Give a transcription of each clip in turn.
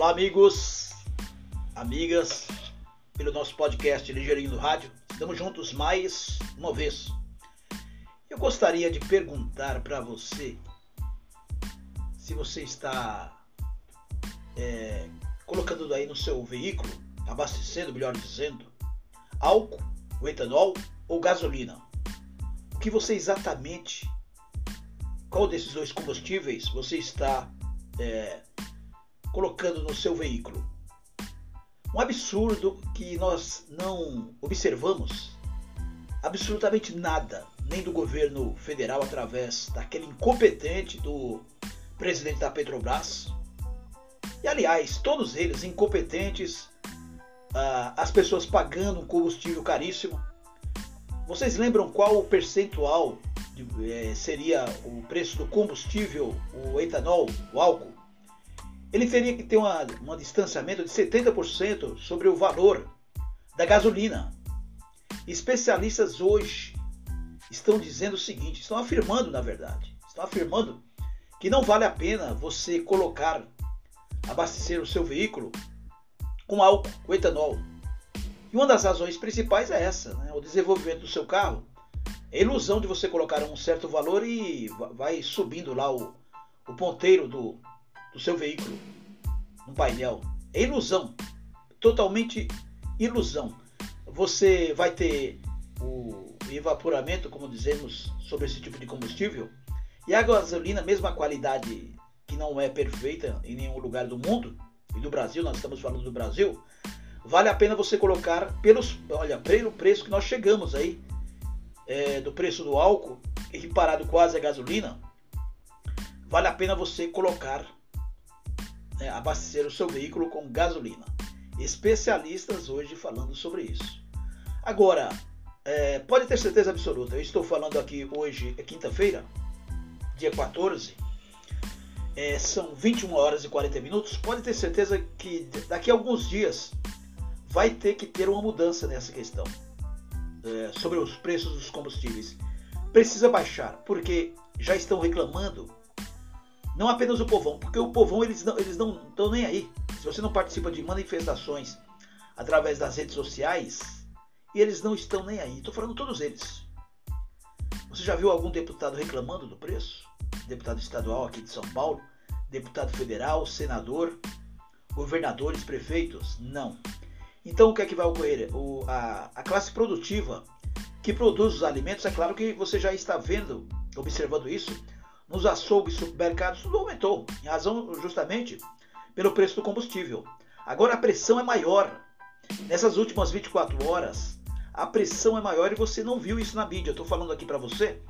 Olá, amigos, amigas, pelo nosso podcast Ligeirinho do Rádio. Estamos juntos mais uma vez. Eu gostaria de perguntar para você se você está é, colocando aí no seu veículo, abastecendo, melhor dizendo, álcool, ou etanol ou gasolina. O que você exatamente, qual desses dois combustíveis você está é, colocando no seu veículo? Um absurdo que nós não observamos absolutamente nada, nem do governo federal através daquele incompetente do presidente da Petrobras. E aliás, todos eles incompetentes, ah, as pessoas pagando um combustível caríssimo. Vocês lembram qual o percentual eh, seria o preço do combustível, o etanol, o álcool? Ele teria que ter uma, um distanciamento de 70% sobre o valor da gasolina. Especialistas hoje estão dizendo o seguinte, estão afirmando na verdade, estão afirmando que não vale a pena você colocar, abastecer o seu veículo com álcool, com etanol. E uma das razões principais é essa, né? o desenvolvimento do seu carro. É a ilusão de você colocar um certo valor e vai subindo lá o, o ponteiro do, do seu veículo no painel. É ilusão, totalmente ilusão. Você vai ter o evaporamento, como dizemos, sobre esse tipo de combustível, e a gasolina, mesmo a qualidade que não é perfeita em nenhum lugar do mundo, e do Brasil, nós estamos falando do Brasil, vale a pena você colocar pelos, olha, pelo preço que nós chegamos aí, é, do preço do álcool, equiparado quase a gasolina, vale a pena você colocar né, abastecer o seu veículo com gasolina. Especialistas hoje falando sobre isso. Agora, é, pode ter certeza absoluta, eu estou falando aqui hoje, é quinta-feira, dia 14, é, são 21 horas e 40 minutos. Pode ter certeza que daqui a alguns dias vai ter que ter uma mudança nessa questão é, sobre os preços dos combustíveis. Precisa baixar, porque já estão reclamando não apenas o povão, porque o povão eles não eles não estão nem aí. Se você não participa de manifestações através das redes sociais, eles não estão nem aí. Estou falando todos eles. Você já viu algum deputado reclamando do preço? Deputado estadual aqui de São Paulo, deputado federal, senador, governadores, prefeitos? Não. Então o que é que vai ocorrer? O, a, a classe produtiva que produz os alimentos, é claro que você já está vendo, observando isso, nos açougues e supermercados tudo aumentou, em razão justamente pelo preço do combustível. Agora a pressão é maior. Nessas últimas 24 horas, a pressão é maior e você não viu isso na mídia. Estou falando aqui para você.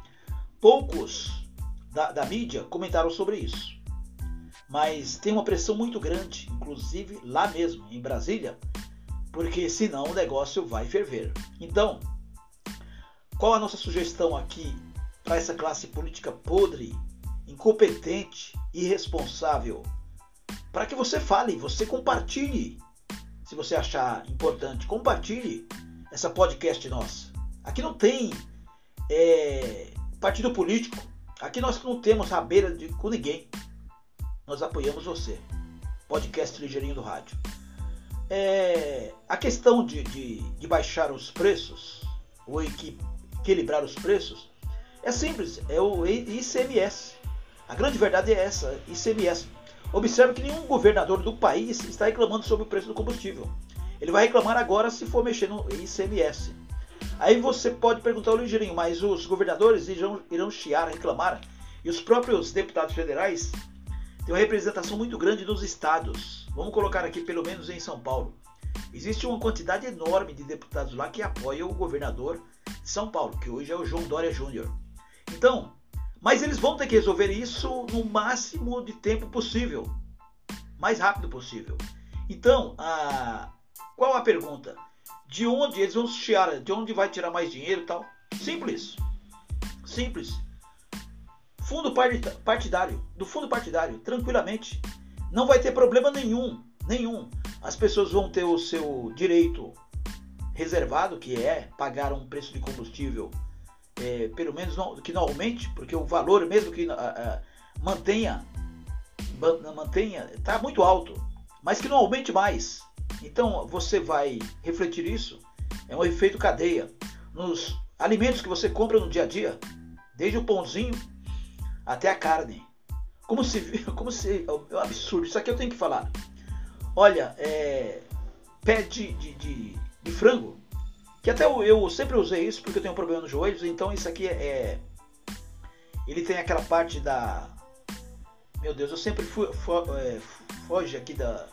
Poucos da, da mídia comentaram sobre isso. Mas tem uma pressão muito grande, inclusive lá mesmo, em Brasília, porque senão o negócio vai ferver. Então, qual a nossa sugestão aqui para essa classe política podre incompetente, irresponsável, para que você fale, você compartilhe. Se você achar importante, compartilhe essa podcast nossa. Aqui não tem é, partido político. Aqui nós não temos rabeira de, com ninguém. Nós apoiamos você. Podcast Ligeirinho do Rádio. É, a questão de, de, de, baixar os preços, ou equilibrar os preços, é simples, é o ICMS. A grande verdade é essa, ICMS. Observe que nenhum governador do país está reclamando sobre o preço do combustível. Ele vai reclamar agora se for mexer no ICMS. Aí você pode perguntar ao ligeirinho, mas os governadores irão, irão chiar, reclamar, e os próprios deputados federais têm uma representação muito grande nos estados. Vamos colocar aqui pelo menos em São Paulo. Existe uma quantidade enorme de deputados lá que apoiam o governador de São Paulo, que hoje é o João Dória Júnior. Então, mas eles vão ter que resolver isso no máximo de tempo possível, mais rápido possível. Então, a... qual a pergunta? De onde eles vão tirar? De onde vai tirar mais dinheiro e tal? Simples. Simples. Fundo partidário. Do fundo partidário, tranquilamente. Não vai ter problema nenhum. Nenhum. As pessoas vão ter o seu direito reservado, que é pagar um preço de combustível é, pelo menos que não aumente, porque o valor mesmo que mantenha, mantenha, está muito alto. mas que não aumente mais. Então você vai refletir isso. É um efeito cadeia nos alimentos que você compra no dia a dia, desde o pãozinho até a carne. Como se, como se é um absurdo. Isso aqui eu tenho que falar. Olha, é, pé de, de, de, de frango, que até eu, eu, sempre usei isso porque eu tenho um problema nos joelhos, então isso aqui é, é ele tem aquela parte da meu Deus, eu sempre é, foge aqui da.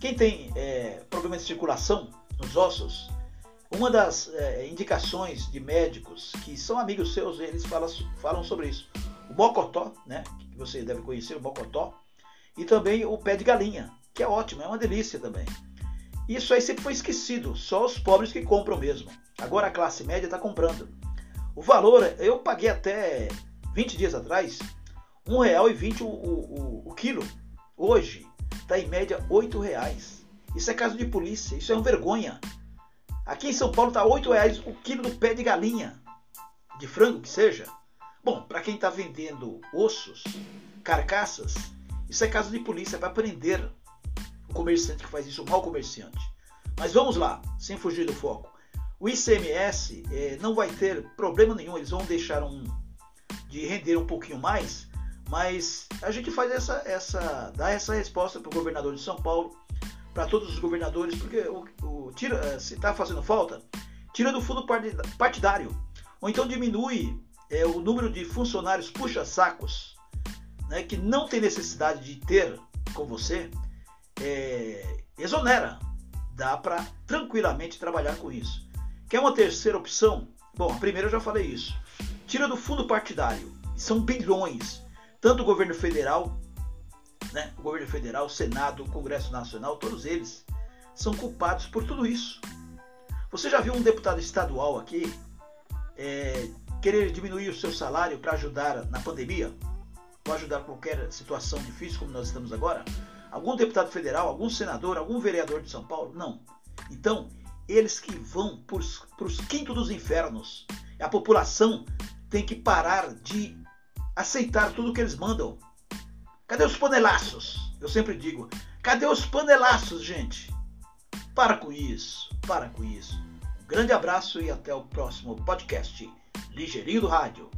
Quem tem é, problema de circulação nos ossos, uma das é, indicações de médicos que são amigos seus, eles falam, falam sobre isso. O mocotó, né? Que você deve conhecer, o mocotó. E também o pé de galinha, que é ótimo, é uma delícia também. Isso aí sempre foi esquecido, só os pobres que compram mesmo. Agora a classe média está comprando. O valor, eu paguei até 20 dias atrás, R$ 1,20 o, o, o, quilo. Hoje está em média R$ reais. Isso é caso de polícia, isso é uma vergonha. Aqui em São Paulo está R$ reais o quilo do pé de galinha, de frango que seja. Bom, para quem está vendendo ossos, carcaças, isso é caso de polícia, para prender comerciante que faz isso, o mau comerciante. Mas vamos lá, sem fugir do foco. O ICMS eh, não vai ter problema nenhum, eles vão deixar um de render um pouquinho mais, mas a gente faz essa, essa dá essa resposta para o governador de São Paulo, para todos os governadores, porque o, o tira, eh, se está fazendo falta, tira do fundo partidário, ou então diminui é, o número de funcionários puxa-sacos, né, que não tem necessidade de ter com você, é, exonera. Dá para tranquilamente trabalhar com isso. Quer uma terceira opção? Bom, a primeira eu já falei isso. Tira do fundo partidário. São bilhões tanto o governo federal, né, o governo federal, o Senado, o Congresso Nacional, todos eles são culpados por tudo isso. Você já viu um deputado estadual aqui é, querer diminuir o seu salário para ajudar na pandemia? Ou ajudar qualquer situação difícil como nós estamos agora? Algum deputado federal, algum senador, algum vereador de São Paulo? Não. Então, eles que vão para os quintos dos infernos. A população tem que parar de aceitar tudo que eles mandam. Cadê os panelaços? Eu sempre digo, cadê os panelaços, gente? Para com isso, para com isso. Um grande abraço e até o próximo podcast Ligeirinho do Rádio.